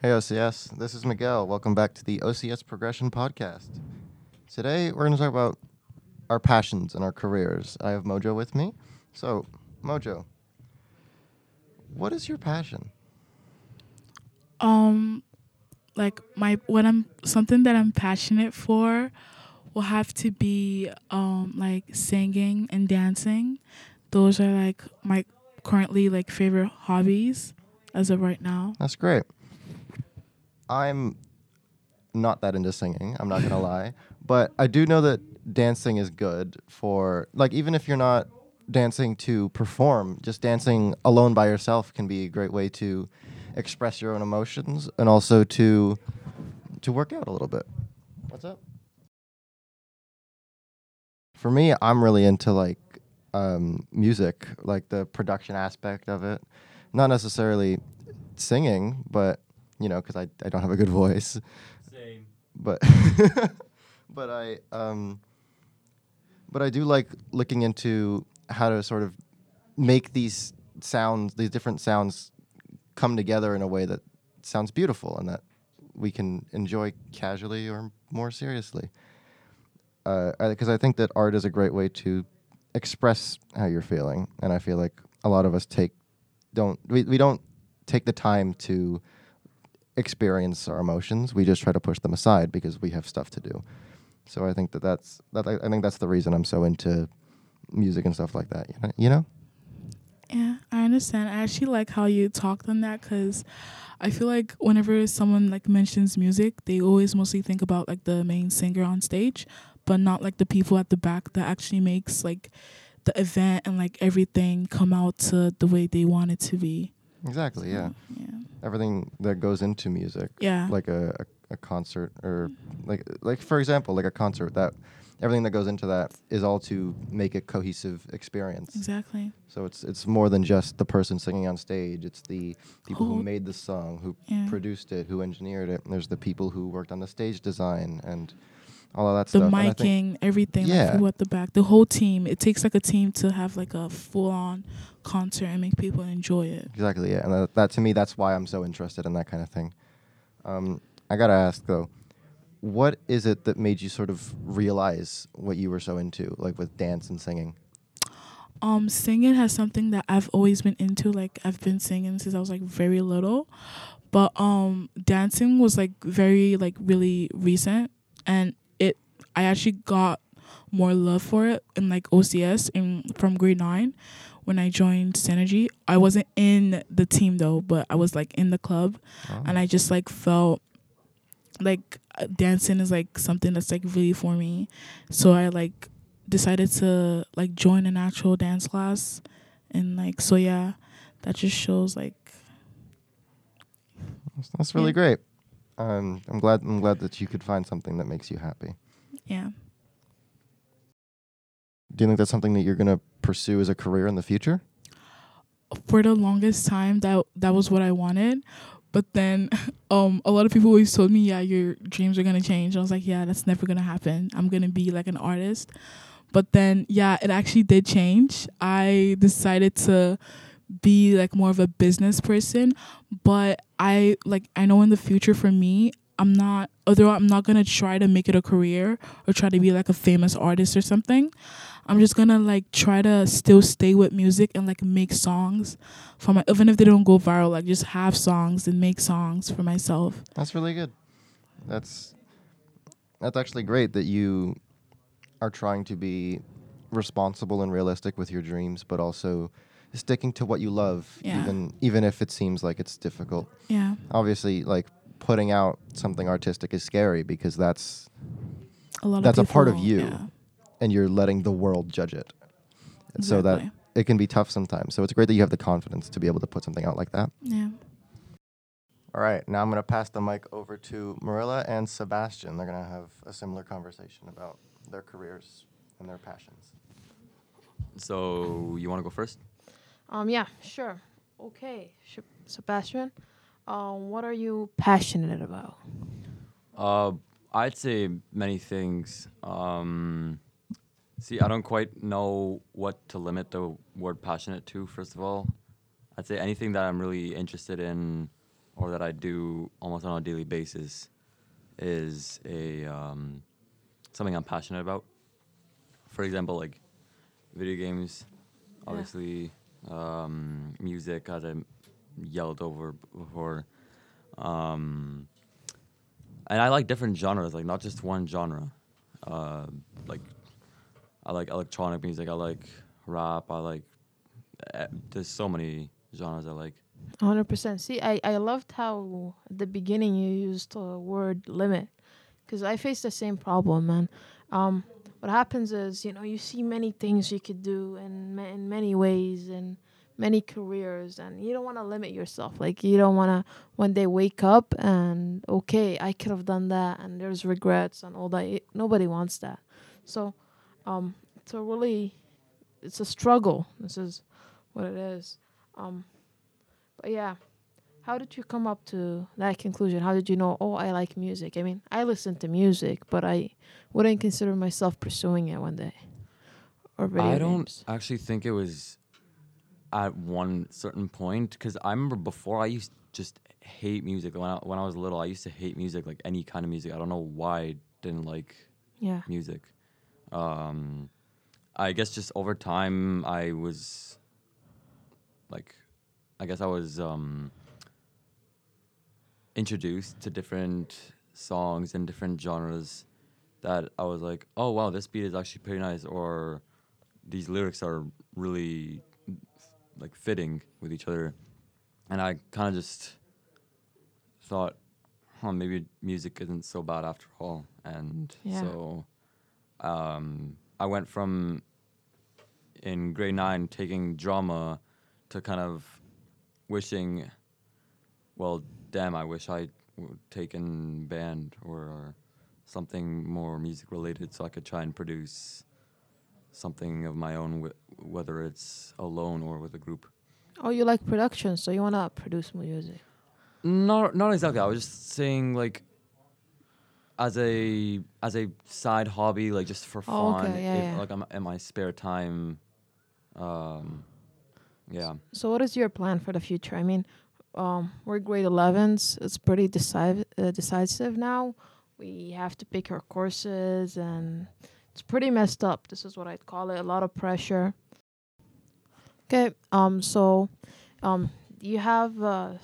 Hey OCS, this is Miguel. Welcome back to the OCS Progression Podcast. Today we're going to talk about our passions and our careers. I have Mojo with me. So, Mojo, what is your passion? Um, like my what I'm something that I'm passionate for will have to be um like singing and dancing. Those are like my currently like favorite hobbies as of right now. That's great. I'm not that into singing, I'm not going to lie, but I do know that dancing is good for like even if you're not dancing to perform, just dancing alone by yourself can be a great way to express your own emotions and also to to work out a little bit. What's up? For me, I'm really into like um, music, like the production aspect of it. Not necessarily singing, but you know, because I, I don't have a good voice. Same. But but I um but I do like looking into how to sort of make these sounds, these different sounds, come together in a way that sounds beautiful and that we can enjoy casually or more seriously. Because I, I think that art is a great way to express how you're feeling, and I feel like a lot of us take don't we, we don't take the time to experience our emotions. We just try to push them aside because we have stuff to do. So I think that that's that. I, I think that's the reason I'm so into music and stuff like that. You know, you know. Yeah, I understand. I actually like how you talked on that because I feel like whenever someone like mentions music, they always mostly think about like the main singer on stage, but not like the people at the back that actually makes like the event and like everything come out to the way they want it to be. Exactly. Yeah. Yeah. Everything that goes into music, Yeah. like a, a, a concert or like like for example, like a concert that everything that goes into that is all to make a cohesive experience. exactly. So it's it's more than just the person singing on stage. It's the people who Whole- made the song, who Yeah. produced it, who engineered it. And there's the people who worked on the stage design and all of that The stuff. And I think- miking, everything, Yeah. like who at the back, the whole team. It takes like a team to have like a full on concert and make people enjoy it. Exactly, yeah. And that, that to me, that's why I'm so interested in that kind of thing. Um, I gotta ask though, what is it that made you sort of realize what you were so into, like with dance and singing? Um, singing has something that I've always been into. Like I've been singing since I was like very little, but um, dancing was like very like really recent, and I actually got more love for it in like OCS in from grade nine when I joined Synergy. I wasn't in the team though, but I was like in the club, and I just like felt like uh, dancing is like something that's like really for me. So I like decided to like join an actual dance class and like so yeah, that just shows like That's, that's really Yeah. great. Um, I'm glad. I'm glad that you could find something that makes you happy. Yeah. Do you think that's something that you're gonna pursue as a career in the future? For the longest time that that was what I wanted. But then um a lot of people always told me, Yeah, your dreams are gonna change. I was like, Yeah, that's never gonna happen. I'm gonna be like an artist. But then yeah, it actually did change. I decided to be like more of a business person but i like i know in the future for me i'm not although i'm not gonna try to make it a career or try to be like a famous artist or something i'm just gonna like try to still stay with music and like make songs for my even if they don't go viral like just have songs and make songs for myself That's really good. That's that's actually great that you are trying to be responsible and realistic with your dreams, but also sticking to what you love, Yeah. even even if it seems like it's difficult. yeah Obviously, like putting out something artistic is scary because that's a lot That's of a part of you. yeah, and you're letting the world judge it. And so that it can be tough sometimes. So it's great that you have the confidence to be able to put something out like that. yeah All right, now I'm going to pass the mic over to Marilla and Sebastian. They're going to have a similar conversation about their careers and their passions. So you want to go first? Um, yeah, sure. Okay, Sh- Sebastian, um, what are you passionate about? Uh, I'd say many things. Um, see, I don't quite know what to limit the word passionate to. First of all, I'd say anything that I'm really interested in or that I do almost on a daily basis is a um, something I'm passionate about. For example, like video games, Yeah. obviously, um, music, as I yelled over before. Um, and I like different genres, like not just one genre. Uh, like I like electronic music. I like rap. I like. Uh, there's so many genres I like. Hundred percent. See, I I loved how at the beginning you used the word limit, because I face the same problem, man. Um, what happens is, you know, you see many things you could do in ma- in many ways and many careers, and you don't want to limit yourself. Like you don't want to one day wake up and okay, I could have done that, and there's regrets and all that. It- nobody wants that. So, um, it's a really, it's a struggle. This is what it is. Um, but yeah, how did you come up to that conclusion? How did you know? Oh, I like music. I mean, I listen to music, but I wouldn't consider myself pursuing it one day. Or I don't games. actually think it was at one certain point because I remember before I used to just hate music when I, when I was little. I used to hate music, like any kind of music. I don't know why I didn't like Yeah. music. Um, I guess just over time, I was like, I guess I was um, introduced to different songs and different genres that I was like, oh wow, this beat is actually pretty nice, or these lyrics are really like fitting with each other, and I kind of just thought, huh, maybe music isn't so bad after all, and Yeah. so um, I went from in grade nine taking drama to kind of wishing, well, damn, I wish I would taken band or something more music related so I could try and produce something of my own, wh- whether it's alone or with a group. Oh, you like production, so you wanna produce music. Not not exactly. I was just saying like as a as a side hobby, like just for Oh, fun. okay, yeah, if, yeah. Like I'm in my spare time. Um, yeah. So, what is your plan for the future? I mean, um, we're grade 11s. It's pretty decisive, uh, decisive now. We have to pick our courses, and it's pretty messed up. This is what I'd call it. A lot of pressure. Okay. Um. So, um, you have a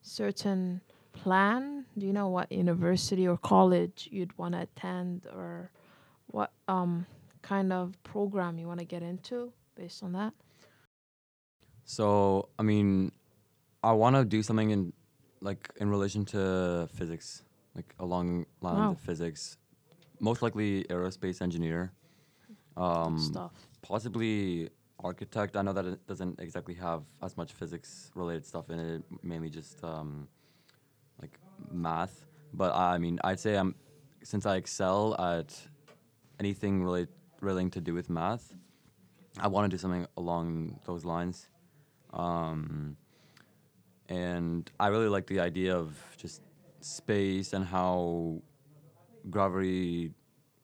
certain plan? Do you know what university or college you'd want to attend, or what um kind of program you want to get into based on that? So I mean, I want to do something in like in relation to physics, like along lines Wow. of physics. Most likely aerospace engineer. Um, stuff. possibly architect. I know that it doesn't exactly have as much physics related stuff in it, mainly just um, like math. But I mean, I'd say I'm since I excel at anything relate relating to do with math. I want to do something along those lines. Um, and I really like the idea of just space and how gravity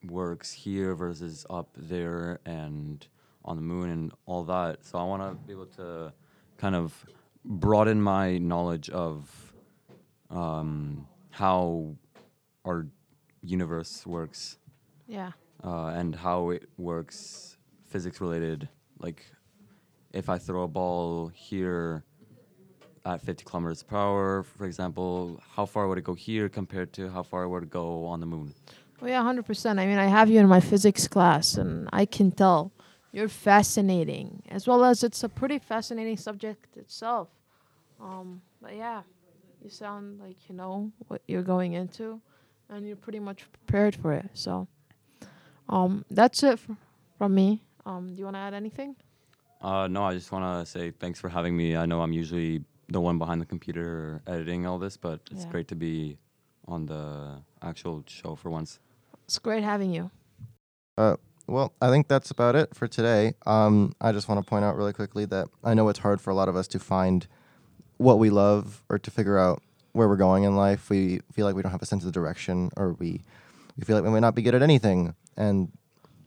works here versus up there and on the moon and all that. So I want to be able to kind of broaden my knowledge of um, how our universe works Yeah. uh, and how it works physics related. Like if I throw a ball here at 50 kilometers per hour, for example, how far would it go here compared to how far would it go on the moon? Oh yeah, hundred percent. I mean, I have you in my physics class, and I can tell you're fascinating, as well as it's a pretty fascinating subject itself. Um, but yeah, you sound like you know what you're going into, and you're pretty much prepared for it. So, um, that's it fr- from me. Um, do you want to add anything? Uh, no, I just want to say thanks for having me. I know I'm usually the one behind the computer editing all this, but it's Yeah. great to be on the actual show for once. It's great having you. Well, I think that's about it for today. Um, I just want to point out really quickly that I know it's hard for a lot of us to find what we love or to figure out where we're going in life. We feel like we don't have a sense of direction, or we we feel like we may not be good at anything, and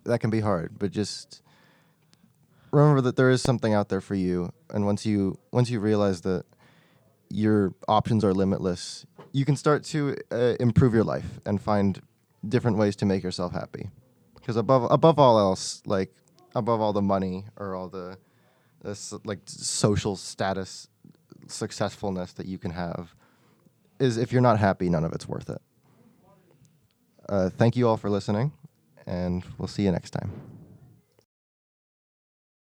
that can be hard. But just remember that there is something out there for you, and once you once you realize that your options are limitless, you can start to uh, improve your life and find different ways to make yourself happy. Because above above all else, like above all the money or all the this like social status successfulness that you can have is if you're not happy, none of it's worth it. Uh, thank you all for listening, and we'll see you next time.